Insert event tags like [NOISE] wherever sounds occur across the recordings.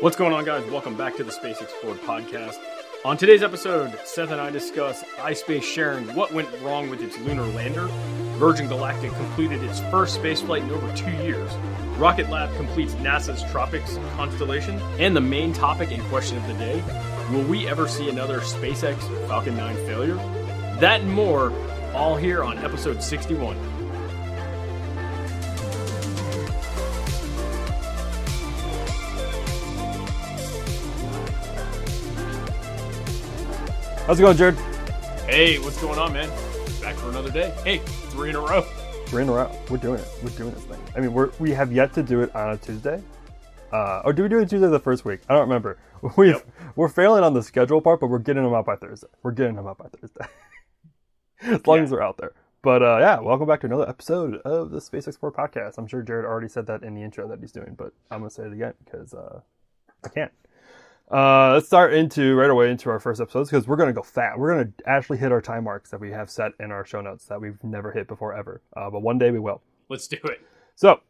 What's going on, guys? Welcome back to the Space Explored podcast. On today's episode, Seth and I discuss iSpace sharing what went wrong with its lunar lander, Virgin Galactic completed its first spaceflight in over two years, Rocket Lab completes NASA's TROPICS constellation, and the main topic and question of the day will we ever see another SpaceX Falcon 9 failure? That and more, all here on episode 61. How's it going, Jared? Hey, what's going on, man? Back for another day. Hey, three in a row. We're in a row. We're doing it. We're doing this thing. I mean, we're we have yet to do it on a Tuesday. Uh, or do we do it Tuesday the first week? I don't remember. [LAUGHS] we Yep. we're failing on the schedule part, but we're getting them out by Thursday. We're getting them out by Thursday, [LAUGHS] as long Yeah. as they're out there. But uh, yeah, welcome back to another episode of the Space Explored podcast. I'm sure Jared already said that in the intro that he's doing, but I'm gonna say it again because uh, I can't. Uh, let's start into right away into our first episodes because we're gonna go fat. We're gonna actually hit our time marks that we have set in our show notes that we've never hit before ever. Uh, but one day we will. Let's do it. So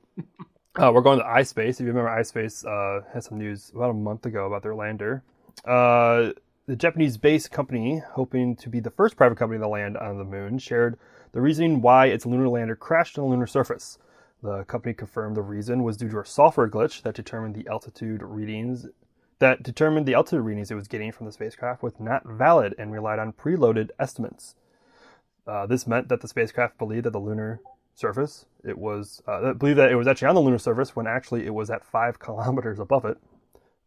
uh, we're going to iSpace. If you remember, iSpace uh, had some news about a month ago about their lander. Uh, the Japanese-based company, hoping to be the first private company to land on the moon, shared the reasoning why its lunar lander crashed on the lunar surface. The company confirmed the reason was due to a software glitch that determined the altitude readings that determined the altitude readings it was getting from the spacecraft was not valid and relied on preloaded estimates. Uh, this meant that the spacecraft believed that the lunar surface it was uh, believed that it was actually on the lunar surface when actually it was at five [LAUGHS] kilometers above it,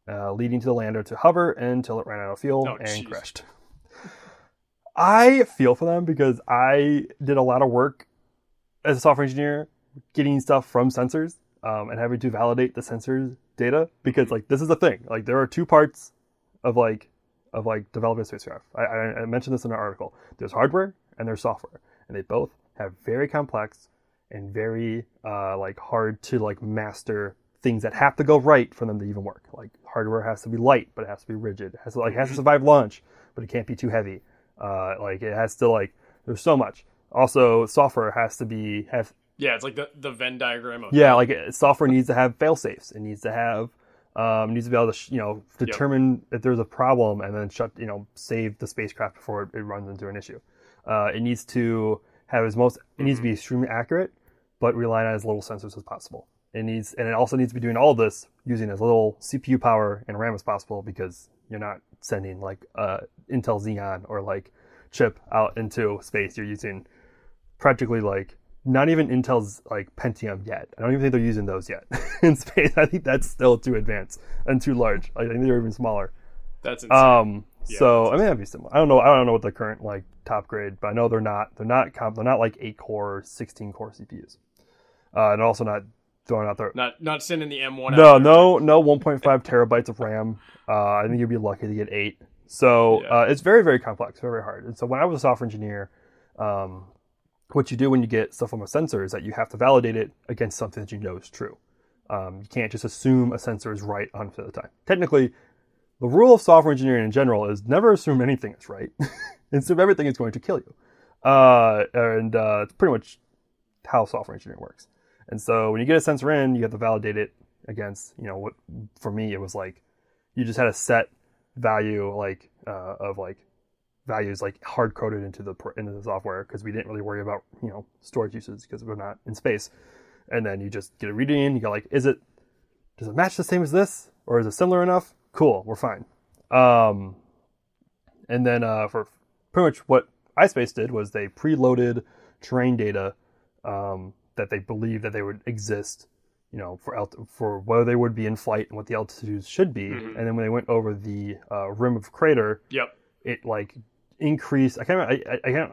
uh, leading to the lander to hover until it ran out of fuel Oh, and jeez. crashed. I feel for them because I did a lot of work as a software engineer getting stuff from sensors um, and having to validate the sensors data because like this is the thing. Like there are two parts of like of like developing a spacecraft. I, I, I mentioned this in an article. There's hardware and there's software and they both have very complex and very uh, like hard to like master things that have to go right for them to even work. Like hardware has to be light but it has to be rigid. It has to like has to survive launch but it can't be too heavy. Uh, like it has to like there's so much. Also software has to be have Yeah, it's like the, the Venn diagram of yeah, like software needs to have fail safes. It needs to have um, needs to be able to sh- you know determine if there's a problem and then shut you know save the spacecraft before it, it runs into an issue. Uh, it needs to have as most it needs to be extremely accurate, but rely on as little sensors as possible. It needs and it also needs to be doing all of this using as little CPU power and RAM as possible because you're not sending like uh, Intel Xeon or like chip out into space. You're using practically like not even Intel's like Pentium yet. I don't even think they're using those yet [LAUGHS] in space. I think that's still too advanced and too large. I think they're even smaller. That's insane. Um, Yeah, so I mean that'd be similar. I don't know. I don't know what the current like top grade, but I know they're not. They're not. Comp, they're not like eight core, sixteen core CPUs, uh, and also not throwing out there. not not sending the M1 No, no, no. One point five terabytes of RAM. Uh, I think you'd be lucky to get eight. So Yeah. uh, it's very, very complex, very, very hard. And so when I was a software engineer, um, what you do when you get stuff from a sensor is that you have to validate it against something that you know is true. Um, you can't just assume a sensor is right 100% of the time. Technically, the rule of software engineering in general is never assume anything is right. [LAUGHS] assume everything is going to kill you. Uh, and uh, it's pretty much how software engineering works. And so when you get a sensor in, you have to validate it against, you know, what for me it was like you just had a set value like uh, of like values like hard coded into the into the software because we didn't really worry about you know storage uses because we're not in space. And then you just get a reading in. You go like, is it does it match the same as this or is it similar enough? Cool, we're fine. Um, and then uh, for pretty much what iSpace did was they preloaded terrain data um, that they believed that they would exist, you know, for alt- for where they would be in flight and what the altitudes should be. Mhm. And then when they went over the uh, rim of crater, Yep. it like increased. I can't. Remember, I, I, I can't.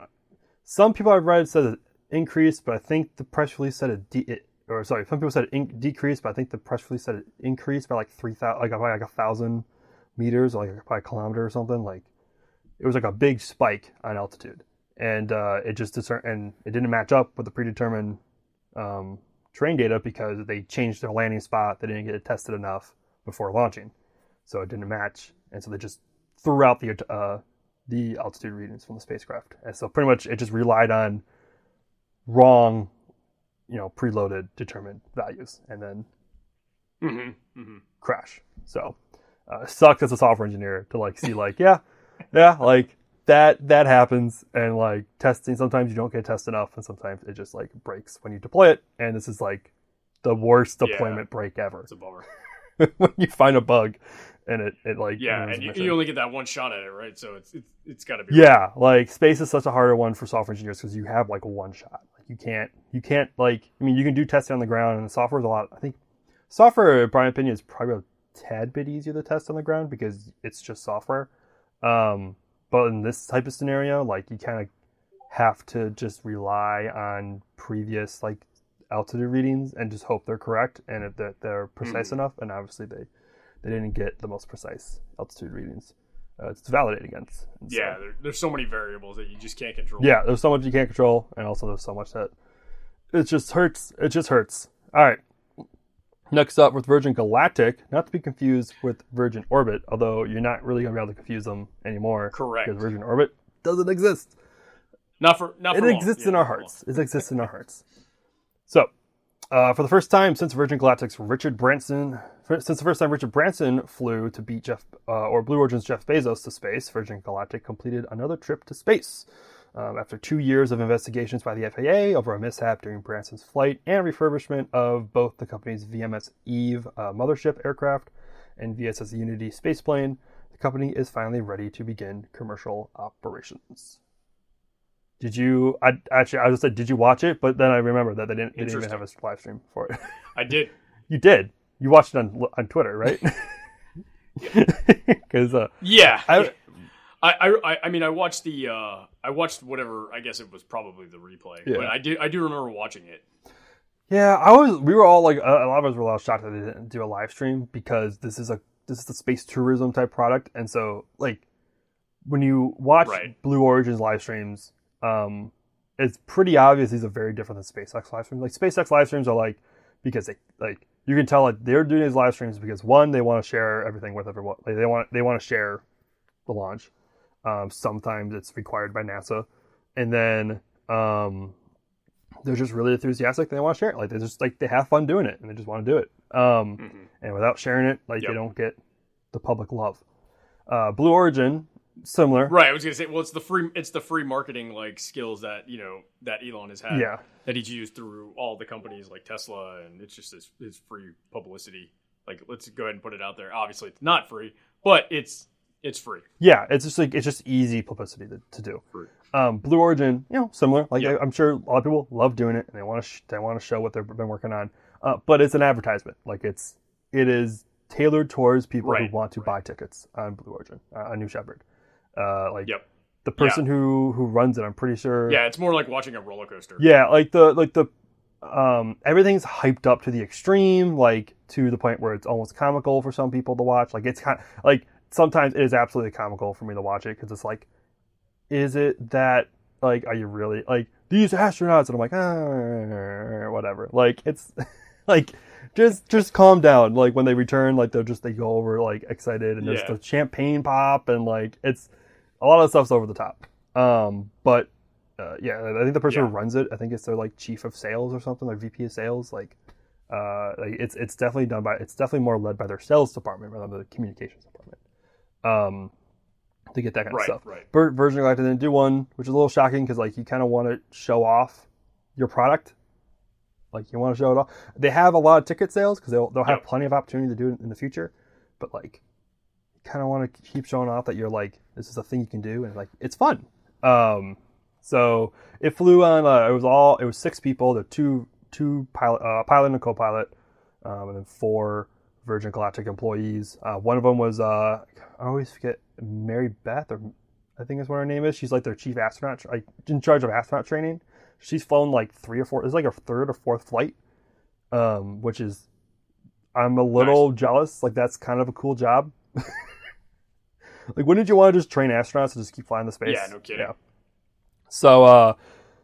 Some people I've read said it increased, but I think the press release said it, de- it or sorry, some people said it in- decreased, but I think the press release said it increased by like three thousand, like by like a thousand meters, or like by a kilometer or something. Like it was like a big spike on altitude, and uh, it just discern- and it didn't match up with the predetermined um, terrain data because they changed their landing spot. They didn't get it tested enough before launching, so it didn't match, and so they just threw out the uh, the altitude readings from the spacecraft. And so pretty much it just relied on wrong, you know, preloaded determined values, and then Mm-hmm. Mm-hmm. crash. So uh, sucks as a software engineer to like see like yeah, yeah, like that that happens and like testing. Sometimes you don't get test enough, and sometimes it just like breaks when you deploy it. And this is like the worst Yeah. deployment break ever It's a bummer. [LAUGHS] when you find a bug and it it like Yeah, and you, you only get that one shot at it, right? So it's it's, it's got to be. Yeah, like space is such a harder one for software engineers because you have like one shot. Like you can't, you can't like. I mean, you can do testing on the ground, and the software is a lot. I think software, in my opinion, is probably a tad bit easier to test on the ground because it's just software. Um, but in this type of scenario, like you kind of have to just rely on previous like altitude readings and just hope they're correct and if they're, they're precise enough. And obviously, they they didn't get the most precise altitude readings. Uh, it's to validate against. And so- Yeah, there, there's so many variables that you just can't control. yeah, there's so much you can't control, and also there's so much that it just hurts. It just hurts. All right. Next up with Virgin Galactic, not to be confused with Virgin Orbit, although you're not really gonna be able to confuse them anymore. Correct. Because Virgin Orbit doesn't exist. Not for not It for long. exists Yeah, in our for long. hearts. It exists in our hearts. [LAUGHS] So, uh, for the first time since Virgin Galactic's Richard Branson, since the first time Richard Branson flew to beat Jeff uh, or Blue Origin's Jeff Bezos to space, Virgin Galactic completed another trip to space. Um, after two years of investigations by the FAA over a mishap during Branson's flight and refurbishment of both the company's VMS Eve uh, mothership aircraft and VSS Unity spaceplane, the company is finally ready to begin commercial operations. Did you? I actually I just said, did you watch it? But then I remember that they didn't, they didn't even have a live stream for it. [LAUGHS] I did. you did. You watched it on on Twitter, right? [LAUGHS] Because [LAUGHS] uh, Yeah. I- I, I, I- mean, I watched the, uh, I watched whatever. I guess it was probably the replay, Yeah. but I did, I do remember watching it. yeah, I was. We were all like a, lot of us were a lot shocked that they didn't do a live stream because this is a this is a space tourism type product, and so like when you watch Right. Blue Origin's live streams, um, it's pretty obvious these are very different than SpaceX live streams. Like SpaceX live streams are like because they like you can tell like they're doing these live streams because one they want to share everything with everyone. Like they want they want to share the launch. Um, sometimes it's required by NASA, and then um, they're just really enthusiastic. They want to share it. Like they just like they have fun doing it, and they just want to do it. Um, Mhm. and without sharing it, like Yep. they don't get the public love. Uh, Blue Origin, similar. Right. I was gonna say, well, it's the free, it's the free marketing like skills that you know that Elon has had. Yeah. That he's used through all the companies like Tesla, and it's just his, his free publicity. Like, let's go ahead and put it out there. Obviously, it's not free, but it's it's free. Yeah, it's just like it's just easy publicity to, to do. Free. Um, Blue Origin, you know, similar. Like Yeah. I, I'm sure a lot of people love doing it, and they want to sh- they want to show what they've been working on. Uh, but it's an advertisement. Like it's it is tailored towards people Right, who want to right. buy tickets on Blue Origin, uh, on New Shepard. Uh, like Yep. the person who who runs it, I'm pretty sure. Yeah, it's more like watching a roller coaster. Yeah, like the like the um everything's hyped up to the extreme, like to the point where it's almost comical for some people to watch. Like it's kind of, like sometimes it is absolutely comical for me to watch it because it's like, is it that like are you really like these astronauts? And I'm like, ah, whatever. Like it's [LAUGHS] like just just calm down. Like when they return, like they'll just they go over like excited and there's Yeah. the champagne pop and like it's a lot of the stuff's over the top. Um, but uh, yeah, I think the person who runs it, I think it's their like chief of sales or something, like VP of sales. Like, uh, like it's it's definitely done by it's definitely more led by their sales department rather than the communications department. Um, to get that kind Right. of stuff. Right. Vir- Virgin Galactic didn't do one, which is a little shocking because like you kind of want to show off your product, like you want to show it off. They have a lot of ticket sales because they'll they'll have Yep. plenty of opportunity to do it in the future, but like kind of want to keep showing off that you're like this is a thing you can do and like it's fun. Um, so it flew on. Uh, it was all. It was six people. The two two pilot, uh, pilot and a co-pilot, um, and then four Virgin Galactic employees. Uh, one of them was uh, I always forget Mary Beth, or I think is what her name is. She's like their chief astronaut, like in charge of astronaut training. She's flown like three or four. It's like her third or fourth flight, um, which is I'm a little jealous. Like that's kind of a cool job. [LAUGHS] like, wouldn't you want to just train astronauts to just keep flying the space? Yeah, no kidding. Yeah. So, uh,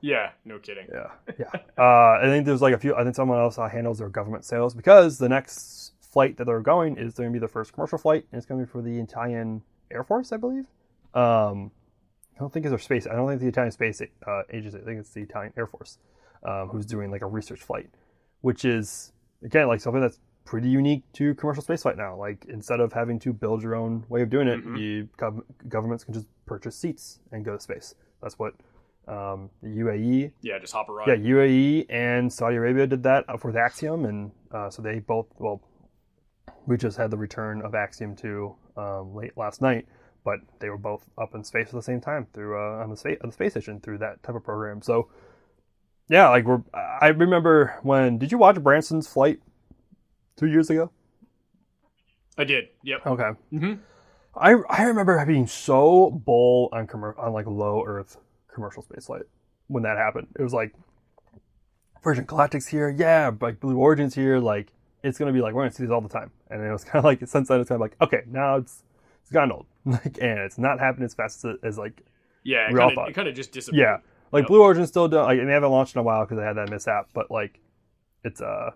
Yeah. No kidding. yeah, yeah. uh, I think there's like a few. I think someone else uh, handles their government sales because the next flight that they're going is going to be the first commercial flight, and it's going to be for the Italian Air Force, I believe. Um, I don't think it's their space. I don't think the Italian Space uh, Agency. I think it's the Italian Air Force, um, who's doing like a research flight, which is again like something that's pretty unique to commercial spaceflight now. Like instead of having to build your own way of doing it, Mhm. you gov- governments can just purchase seats and go to space. That's what um, the UAE, Yeah, just hop around. yeah, UAE and Saudi Arabia did that for the Axiom, and uh, so they both. Well, we just had the return of Axiom two um, late last night, but they were both up in space at the same time through uh, on the space on the space station through that type of program. So. Yeah, like we're. I remember when. Did you watch Branson's flight two years ago? I did. Yep. Okay. hmm I I remember being so bull on commer- on like low Earth commercial spaceflight when that happened. It was like Virgin Galactic's here, yeah, like Blue Origin's here, like it's gonna be like we're gonna see these all the time. And it was [LAUGHS] kind of like since then it's kind of like okay, now it's it's gotten old, [LAUGHS] like and it's not happening as fast as, as like Yeah, it kind thought. of it kind of just disappeared. yeah, like Yep. Blue Origin still don't like they haven't launched in a while because they had that mishap, but like it's uh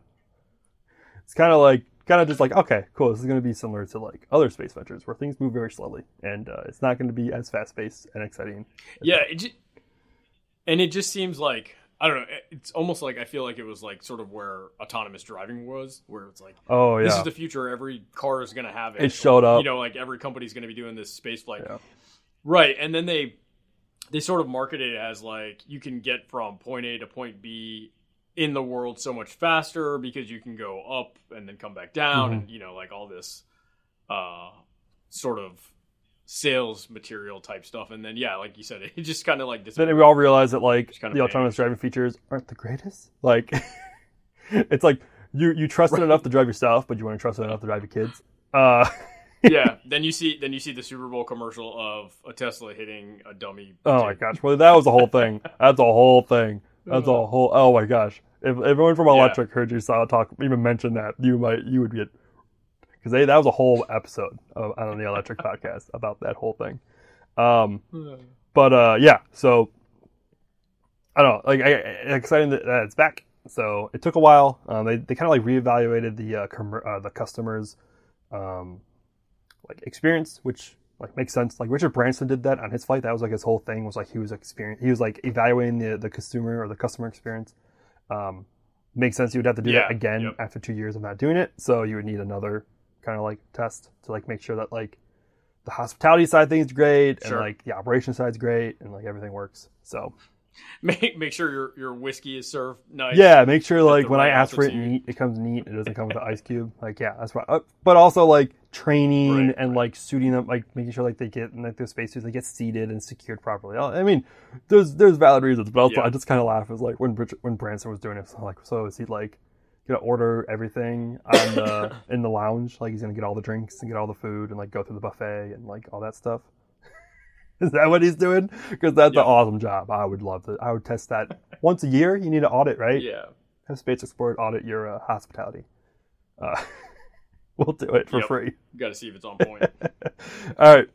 it's kind of like kind of just like okay, cool. This is going to be similar to like other space ventures where things move very slowly and uh, it's not going to be as fast paced and exciting. Yeah, it just, and it just seems like I don't know. It's almost like I feel like it was like sort of where autonomous driving was, where it's like Oh yeah, this is the future. Every car is going to have it. it showed up. you know, like every company's going to be doing this space flight, Yeah. right? And then they they sort of market it as like you can get from point A to point B in the world so much faster because you can go up and then come back down, Mhm. and you know, like all this uh, sort of sales material type stuff. And then yeah, like you said, [LAUGHS] it just kind of like then we all realize that like Just kind of the autonomous driving features aren't the greatest. Like [LAUGHS] it's like you you trust it enough to drive yourself, but you want to trust it enough to drive your kids. Uh, [LAUGHS] yeah. Then you see then you see the Super Bowl commercial of a Tesla hitting a dummy. oh my gosh, well that was the whole thing. That's a whole thing. That's a whole. Oh my gosh! If everyone from Yeah. Electrek heard you saw talk even mention that, you might you would get because they that was a whole episode of, on the Electrek [LAUGHS] podcast about that whole thing. Um, but uh, yeah, so I don't know, like I, exciting that, that it's back. So it took a while. Um, they they kind of like reevaluated the uh, com- uh, the customers um, like experience, which like makes sense. Like Richard Branson did that on his flight. That was like his whole thing was like he was experience. He was like evaluating the the consumer or the customer experience. Um, makes sense. You would have to do Yeah, that again yep. after two years of not doing it. So you would need another kind of like test to like make sure that like the hospitality side thing is great Sure. and like the operation side's great and like everything works. So [LAUGHS] make make sure your your whiskey is served nice. yeah, make sure like when I ask for it neat, it comes neat. It doesn't come with an ice cube. [LAUGHS] Like yeah, that's right. Uh, but also like training Right, and right. like suiting them, like making sure like they get in like their spacesuits, they get seated and secured properly. I mean, there's there's valid reasons, but also Yeah. I just kind of laugh. It was like when Bridget, when Branson was doing it, so like so is he like gonna order everything on the [LAUGHS] in the lounge? Like he's gonna get all the drinks and get all the food and like go through the buffet and like all that stuff. [LAUGHS] Is that what he's doing? Because that's Yeah. an awesome job. I would love to. I would test that [LAUGHS] once a year. You need to audit, right? Yeah. Have Space Explored audit your uh, hospitality. Uh, [LAUGHS] we'll do it for Yep. free. Got to see if it's on point. All right.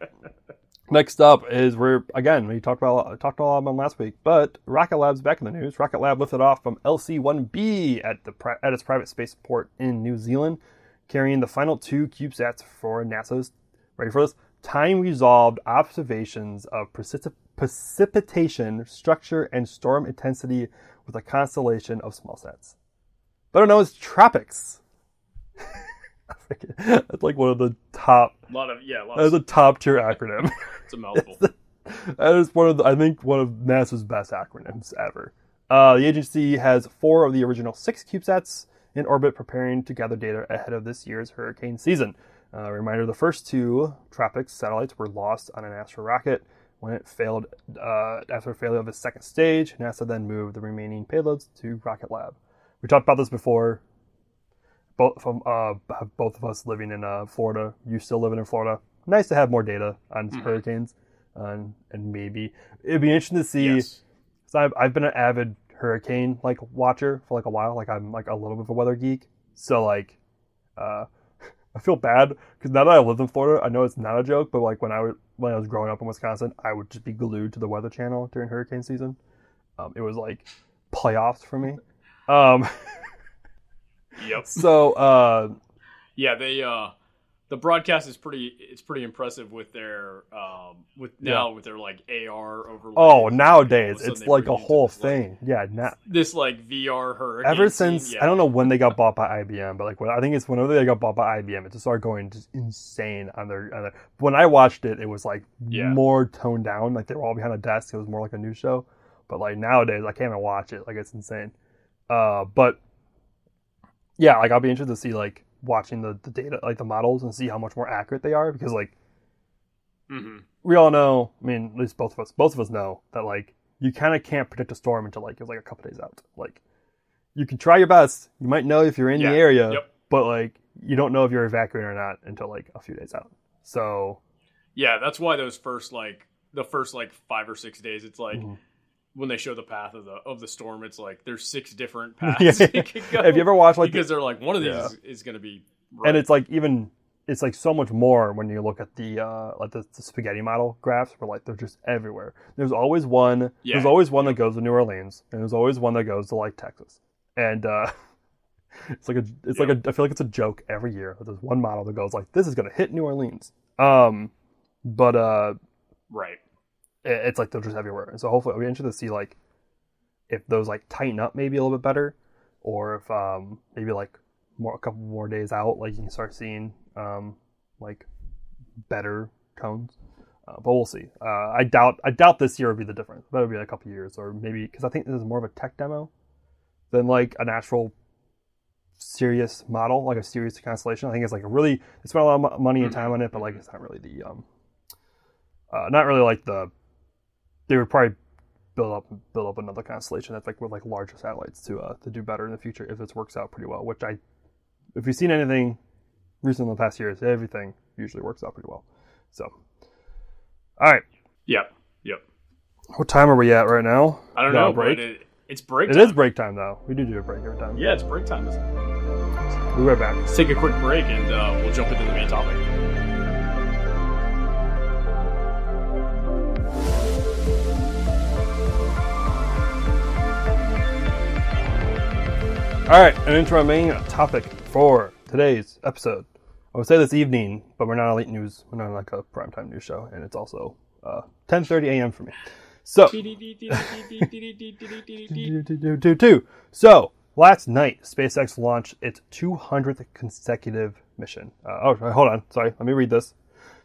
Next up is we're again we talked about talked a lot about them last week, but Rocket Lab's back in the news. Rocket Lab lifted off from LC-1B at the at its private spaceport in New Zealand, carrying the final two CubeSats for NASA's ready for this time resolved observations of precip- precipitation, structure, and storm intensity with a constellation of small sats, better known as tropics. [LAUGHS] That's like one of the top A lot of yeah, a lot that is of, a top tier acronym. it's a [LAUGHS] mouthful. that is one of the, I think one of NASA's best acronyms ever. Uh, the agency has four of the original six CubeSats in orbit, preparing to gather data ahead of this year's hurricane season. Uh, reminder: the first two Tropics satellites were lost on an Astra rocket when it failed uh, after failure of its second stage. NASA then moved the remaining payloads to Rocket Lab. We talked about this before. Both from uh, both of us living in uh, Florida. You still living in Florida. Nice to have more data on Mhm. hurricanes, um, and maybe it'd be interesting to see. yes. So I've, I've been an avid hurricane like watcher for like a while. Like I'm like a little bit of a weather geek. So like, uh, I feel bad because now that I live in Florida, I know it's not a joke. But like when I was when I was growing up in Wisconsin, I would just be glued to the Weather Channel during hurricane season. Um, it was like playoffs for me. Um, [LAUGHS] Yep. so uh, Yeah, they uh the broadcast is pretty it's pretty impressive with their um with now with their like AR over Oh, nowadays All of a sudden it's like a whole this, like, thing. yeah, now this like VR hurricane. ever since yeah. I don't know when they got bought by IBM, but like when I think it's whenever they got bought by IBM, it just started going just insane on their. On their when I watched it, it was like Yeah. more toned down. Like they were all behind a desk. It was more like a news show. But like nowadays, I can't even watch it. Like it's insane. Uh, but yeah, like I'll be interested to see like watching the, the data, like the models, and see how much more accurate they are because like Mhm. we all know. I mean, at least both of us, both of us know that like you kind of can't predict a storm until like it's like a couple days out. Like you can try your best. You might know if you're in Yeah. the area, Yep. but like you don't know if you're evacuating or not until like a few days out. So Yeah, that's why those first like the first like five or six days, it's like Mhm. When they show the path of the of the storm, it's like there's six different [LAUGHS] Yeah. paths. [LAUGHS] you go have you ever watched like because they're like one of these Yeah. is, is going to be right. and it's like even it's like so much more when you look at the uh like the, the spaghetti model graphs where like they're just everywhere there's always one Yeah. there's always one that goes to new orleans and there's always one that goes to like texas and uh [LAUGHS] it's like a it's like a i feel like it's a joke every year there's one model that goes like this is gonna hit new orleans um but uh right. It- it's like they're just everywhere. And so hopefully I'll be interested to see like if those like tighten up maybe a little bit better, or if um maybe like more a couple more days out, like you can start seeing um like better tones. Uh, but we'll see. Uh, I doubt I doubt this year would be the difference. That would be in a couple years, or maybe because I think this is more of a tech demo than like an actual serious model, like a serious constellation. I think it's like a really they spent a lot of money and time on it, but like it's not really the um uh, not really like the they would probably build up build up another constellation that's like with like larger satellites to uh to do better in the future if this works out pretty well. Which I, if you've seen anything recently in the past years, everything usually works out pretty well. So, all right, Yep. Yep. what time are we at right now? I don't No, know, break. it, it's break. It time. is break time though. We do do a break every time. Yeah, it's break time. We'll be right back. let's take a quick break and uh, we'll jump into the main topic. All right, and into our main topic for today's episode. I would say this evening, but we're not on late news. We're not like a primetime news show, and it's also uh, 10:30 a.m. for me. So, so last night, SpaceX launched its 200th consecutive mission. Uh, oh, hold on, sorry. Let me read this.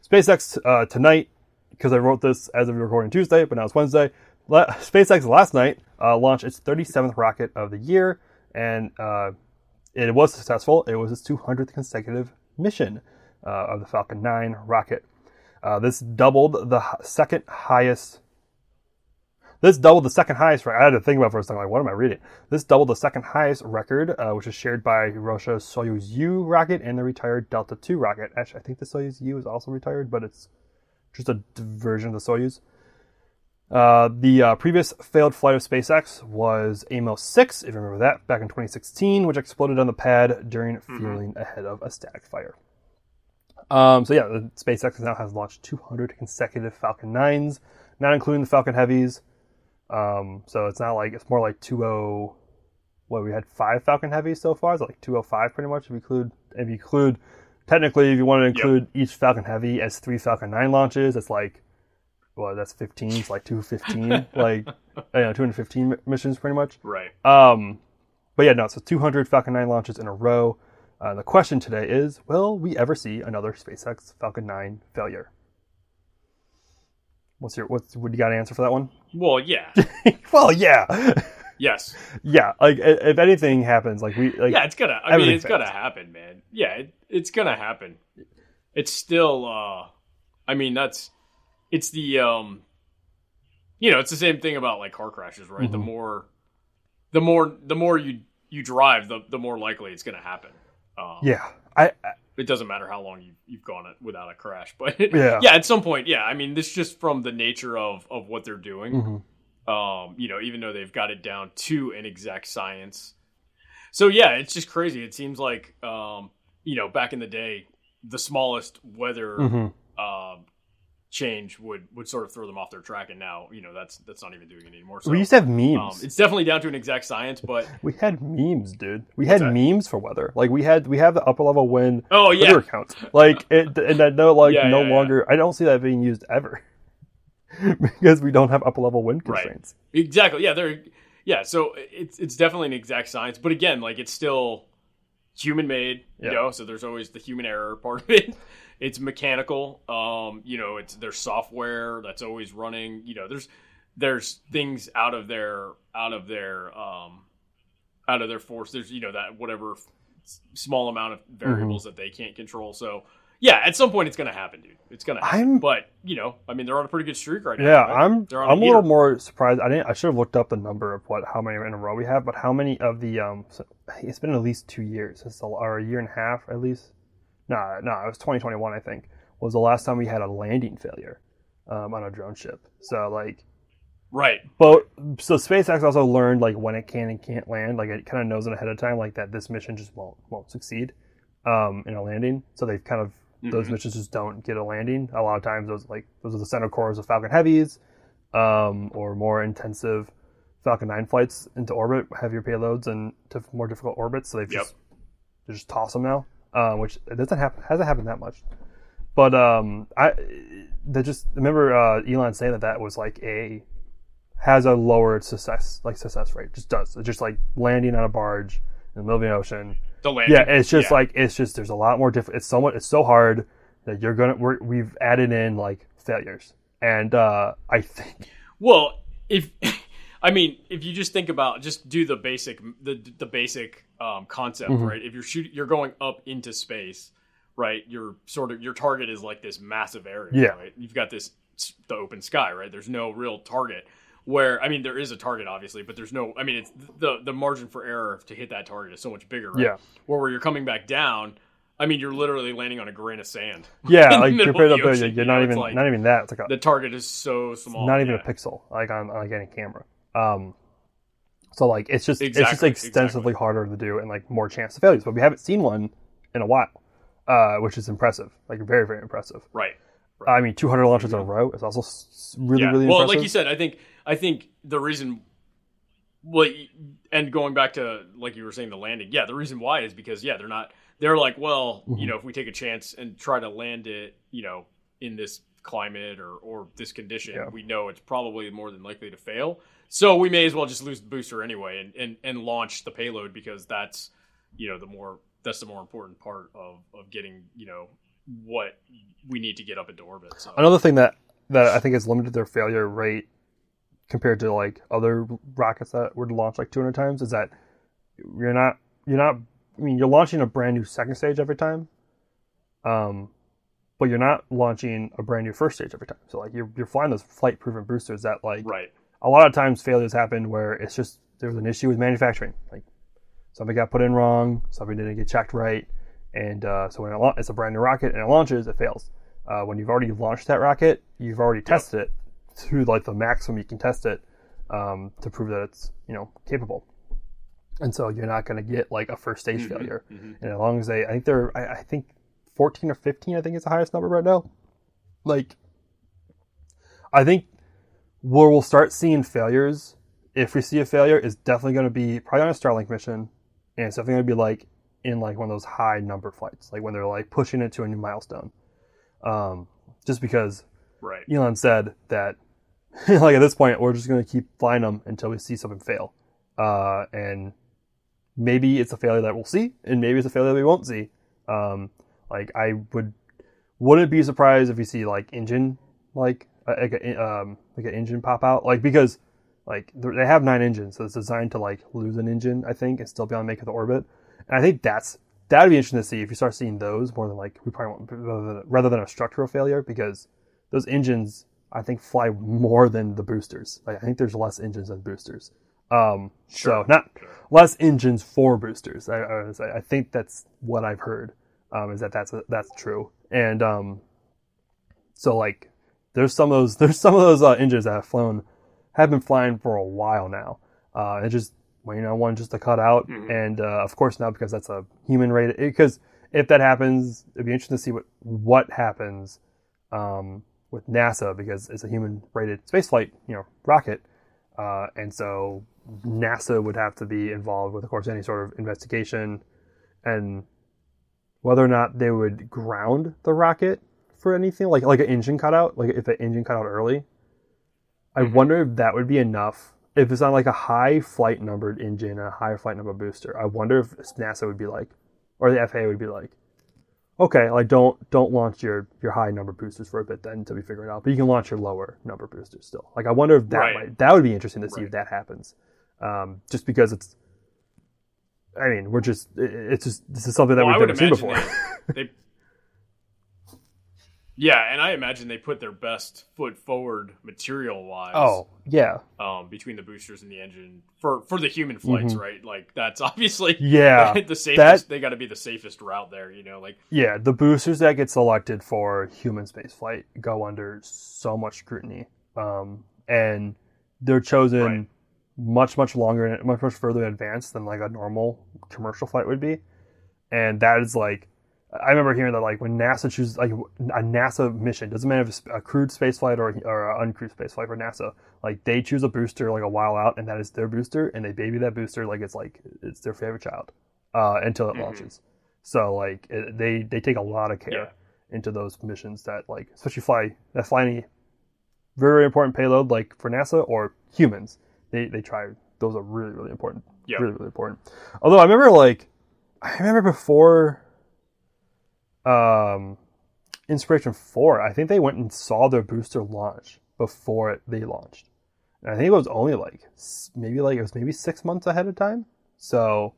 SpaceX uh, tonight, because I wrote this as of recording Tuesday, but now it's Wednesday. La- SpaceX last night uh, launched its 37th rocket of the year, and uh, it was successful. It was its 200th consecutive mission uh, of the Falcon 9 rocket. Uh, this doubled the second highest. This doubled the second highest. I had to think about for a second. Like, what am I reading? This doubled the second highest record, uh, which is shared by Russia's Soyuz U rocket and the retired Delta II rocket. Actually, I think the Soyuz U is also retired, but it's just a version of the Soyuz. Uh, the uh, previous failed flight of SpaceX was Amos 6, if you remember that, back in 2016, which exploded on the pad during fueling ahead of a static fire. Um, so yeah, the SpaceX now has launched 200 consecutive Falcon 9s, not including the Falcon Heavies. Um, so it's not like it's more like 20. What we had five Falcon Heavies so far. It's like 205 pretty much if you include if you include technically if you want to include each Falcon Heavy as three Falcon 9 launches, it's like well that's 15. It's like 215, [LAUGHS] like you know, 215 missions pretty much. Right. Um, but yeah, no, so 200 Falcon 9 launches in a row. Uh, the question today is Will we ever see another SpaceX Falcon 9 failure? What's your what's what you got to answer for that one? Well, yeah. [LAUGHS] well, yeah, yes. yeah. Like if anything happens, like we like yeah, it's gonna. I mean, it's gonna happen, man. Yeah, it, it's gonna happen. It's still. uh I mean, that's. It's the. um You know, it's the same thing about like car crashes, right? The Mhm. more, the more, the more you you drive, the the more likely it's gonna happen. Um, yeah. I, I it doesn't matter how long you, you've gone it without a crash but [LAUGHS] Yeah. yeah at some point yeah i mean this just from the nature of of what they're doing mhm. um you know even though they've got it down to an exact science so yeah it's just crazy it seems like um you know back in the day the smallest weather Mhm. um change would would sort of throw them off their track, and now you know that's that's not even doing it anymore. So we used to have um, memes. it's definitely down to an exact science, but [LAUGHS] we had memes, dude. We had that? memes for weather. Like we had we have the upper level wind oh yeah, weather accounts. Like it, and that no like Yeah, no yeah, yeah. longer. I don't see that being used ever [LAUGHS] because we don't have upper level wind constraints Right. Exactly. Yeah, they're yeah. So it's it's definitely an exact science, but again, like it's still human made. Yeah. You know, so there's always the human error part of it. [LAUGHS] It's mechanical. Um, you know, it's there's software that's always running. You know, there's there's things out of their out of their um out of their force. There's you know that whatever small amount of variables that they can't control. So. Yeah, at some point it's gonna happen, dude. It's gonna happen. I'm- but you know, I mean, they're on a pretty good streak right now. Yeah, right? I'm I'm a little more surprised. I didn't. I should have looked up the number of what how many in a row we have, but how many of the um? so- It's been at least two years. Or a year and a half at least. No, no, it was 2021. I think was the last time we had a landing failure um, on a drone ship. So like, right. but so SpaceX also learned like when it can and can't land. Like it kind of knows it ahead of time, like that this mission just won't won't succeed um, in a landing. So they've kind of those Mhm. missions just don't get a landing. A lot of times those like those are the center cores of Falcon Heavies, um, or more intensive Falcon 9 flights into orbit, heavier payloads and to more difficult orbits. So they've Yep. just they just toss them now, um, which it doesn't happen hasn't happened that much. But um, I they just remember uh, Elon saying that that was like a has a lower success like success rate. Just does. It's just like landing on a barge in the middle of the ocean. The landing. Yeah, it's just Yeah. like it's just there's a lot more different. It's so much. It's so hard that you're gonna. We're, we've added in like failures, and uh I think Well, if I mean, if you just think about just do the basic the the basic um, concept, Mhm. right? If you're shooting, you're going up into space, right? Your sort of your target is like this massive area, Yeah. right? You've got this the open sky, right? There's no real target. Where I mean, there is a target, obviously, but there's no. I mean, it's the the margin for error to hit that target is so much bigger, right? Yeah. Where where you're coming back down, I mean, you're literally landing on a grain of sand. [LAUGHS] yeah, like middle compared of up the there, you're you know, not even like- not even that. It's like a, The target is so small, not even yeah. a pixel like on like any camera. Um, so like it's just it's just extensively exactly. harder to do and like more chance of failures. But we haven't seen one in a while, uh, which is impressive. Like very very impressive. right. I mean, 200 launches in a row is also really yeah. really well, impressive. like you said, I think I think the reason, well, and going back to like you were saying the landing, yeah, the reason why is because yeah, they're not. They're like, well, Mm-hmm. you know, if we take a chance and try to land it, you know, in this climate or or this condition, Yeah. we know it's probably more than likely to fail. So we may as well just lose the booster anyway and and, and launch the payload because that's you know the more that's the more important part of of getting you know what we need to get up into orbit. So Another thing that that I think has limited their failure rate compared to like other rockets that were launched like 200 times is that you're not you're not I mean you're launching a brand new second stage every time, um, but you're not launching a brand new first stage every time. So like you're you're flying those flight proven boosters that like right. A lot of times failures happen where it's just there was an issue with manufacturing. Like something got put in wrong, something didn't get checked right, and uh, so when it la- it's a brand new rocket and it launches, it fails. Uh, when you've already launched that rocket, you've already tested it to like the maximum you can test it um, to prove that it's you know capable. And so you're not going to get like a first stage failure. mhm. And as long as they, I think they're, I, I think 14 or 15, I think is the highest number right now. Like, I think where we'll start seeing failures, if we see a failure, is definitely going to be probably on a Starlink mission, and it's definitely going to be like in like one of those high number flights, like when they're like pushing it to a new milestone. Um, just because Right. Elon said that, [LAUGHS] like at this point, we're just going to keep flying them until we see something fail, uh, and maybe it's a failure that we'll see, and maybe it's a failure that we won't see. Um, like I would, wouldn't be surprised if we see like engine, like like a, um, like an engine pop out, like because like they're- have nine engines, so it's designed to like lose an engine, I think, and still be able to make it to the orbit. And I think that's that'd be interesting to see if you start seeing those more than like we probably want rather than, rather than a structural failure because those engines I think fly more than the boosters. Like I think there's less engines than boosters. Um, Sure. So not less engines for boosters. I, I. I think that's what I've heard. Um, is that that's that's true. And um, so like there's some of those [LAUGHS] there's some of those uh, engines that have flown have been flying for a while now. Uh, and just you know, one just to cut out. Mhm. And uh, of course now because that's a human rated because if that happens, it'd be interesting to see what what happens um, with NASA because it's a human rated spaceflight, you know, rocket. Uh, and so NASA would have to be involved with, of course, any sort of investigation and whether or not they would ground the rocket for anything, like like an engine cutout, like if the engine cut out early. I Mhm. wonder if that would be enough. If it's on like a high flight numbered engine and a high flight number booster, I wonder if NASA would be like, or the FAA would be like, okay, like don't don't launch your your high number boosters for a bit then until we figure it out, but you can launch your lower number boosters still. Like I wonder if that Right. might that would be interesting to see if that happens, um, just because it's. I mean, we're just it's just this is something that Well, we've never seen before. [LAUGHS] they, they yeah and i imagine they put their best foot forward material wise oh yeah, um, between the boosters and the engine for for the human flights Mhm. right like that's [LAUGHS] obviously yeah. [LAUGHS] the safest that- they got to be the safest route there you know like Yeah, the boosters that get selected for human spaceflight go under so much scrutiny, um, and they're chosen Right. much, much longer and much, much further in advance than like a normal commercial flight would be. And that is like, I remember hearing that like when NASA chooses like a NASA mission, doesn't matter if it's a crewed spaceflight or or an uncrewed spaceflight for NASA, like they choose a booster like a while out, and that is their booster, and they baby that booster like it's like it's their favorite child uh, until it Mhm. launches. So like it, they they take a lot of care Yeah. into those missions that like especially fly that fly any very very important payload like for NASA or humans. They they try those are really really important. Yeah. Really really important. Although I remember like I remember before um Inspiration 4, I think they went and saw their booster launch before it, they launched. And I think it was only like maybe like it was maybe 6 months ahead of time. So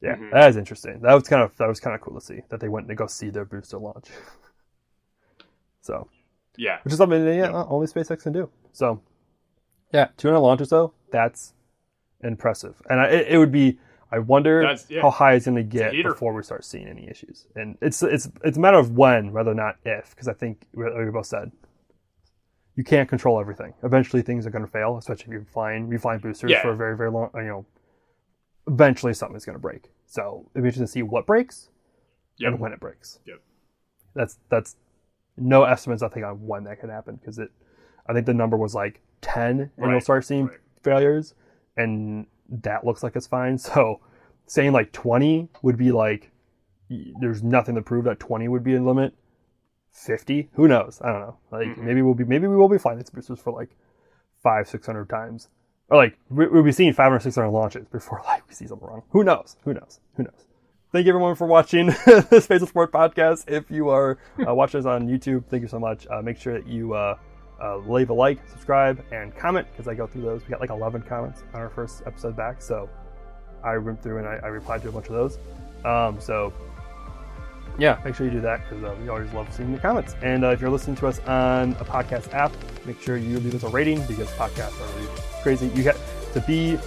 yeah, Mhm. that is interesting. That was kind of that was kind of cool to see that they went to go see their booster launch. [LAUGHS] so, yeah which is something that, yeah, only SpaceX can do. So, yeah, 200 launches though, that's impressive. And I, it, it would be I wonder yeah. how high it's going to get before we start seeing any issues. And it's it's it's a matter of when, rather not if, because I think we we both said you can't control everything. Eventually, things are going to fail, especially if you're flying reflying boosters Yeah. for a very very long. You know, eventually something's going to break. So it'd be interesting to see what breaks Yep. and when it breaks. Yep. That's that's no estimates I think on when that could happen because it. I think the number was like ten, and you'll start seeing right. failures, and that looks like it's fine. [LAUGHS] So saying like twenty would be like there's nothing to prove that twenty would be a limit. Fifty, who knows? I don't know. Like Mhm. maybe we'll be maybe we will be flying these boosters for like five six hundred times, or like we- we'll be seeing 500 600 launches before [LAUGHS] like we see something wrong. Who knows? Who knows? Who knows? Thank you everyone for watching [LAUGHS] the Space Explored podcast. If you are uh, watching us on YouTube, thank you so much. Uh, make sure that you uh, uh, leave a like, subscribe, and comment because I go through those. We got like 11 comments on our first episode back, so I went through and I, I replied to a bunch of those. Um, so yeah, make sure you do that because uh, we always love seeing your comments. And uh, if you're listening to us on a podcast app, make sure you leave us a rating because podcasts are really crazy. You get to be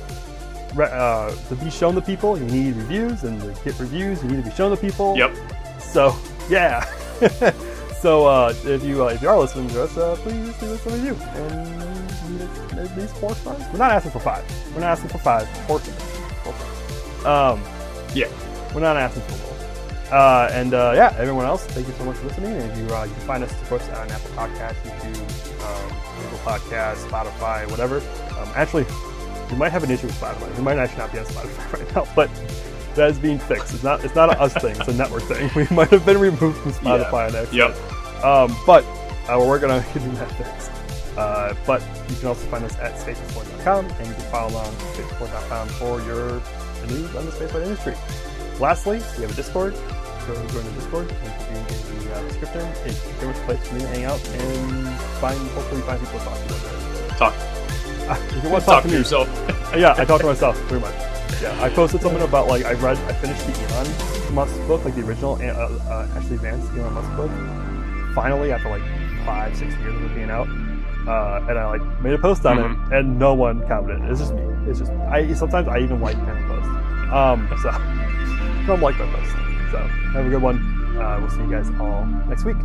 uh, to be shown to people. You need reviews, and to get reviews, you need to be shown to people. Yep. So yeah. [LAUGHS] so uh, if you uh, if you are listening to us, uh, please leave us a review and at least four stars. We're not asking for five. We're not asking for five. Four stars. Four stars. Um, Yeah. we're not asking for more. Uh, and uh, yeah, everyone else, thank you so much for listening. And if you, uh, you can find us, of course, on Apple Podcasts, YouTube, um, Google Podcasts, Spotify, whatever. Um, actually, we might have an issue with Spotify. We might actually not be on Spotify [LAUGHS] right now, but that is being fixed. It's not. It's not a us thing. It's a network thing. [LAUGHS] We might have been removed from Spotify on accident. Yep. Um, but uh, we're working on [LAUGHS] getting that fixed. Uh, but you can also find us at spaceexplored.com and you can follow along spaceexplored.com for your news on the spaceflight industry. Lastly, we have a Discord. So join the Discord. Will be in the uh, description. It's pretty much a place for me to hang out and find, hopefully find people to talk to. Talk. Uh, [LAUGHS] if you want to Talk talk to to me, yourself. yeah, I talk to myself pretty much. Yeah, I posted something about like I read, I finished the Elon Musk book, like the original uh, uh, Ashley Vance Elon Musk book. Finally, after like five, six years of it being out, uh, and I like made a post on Mhm. it, and no one commented. It's just me. It's just I. Sometimes I even like of posts. Um, so [LAUGHS] don't like my posts. So have a good one. Uh, we'll see you guys all next week.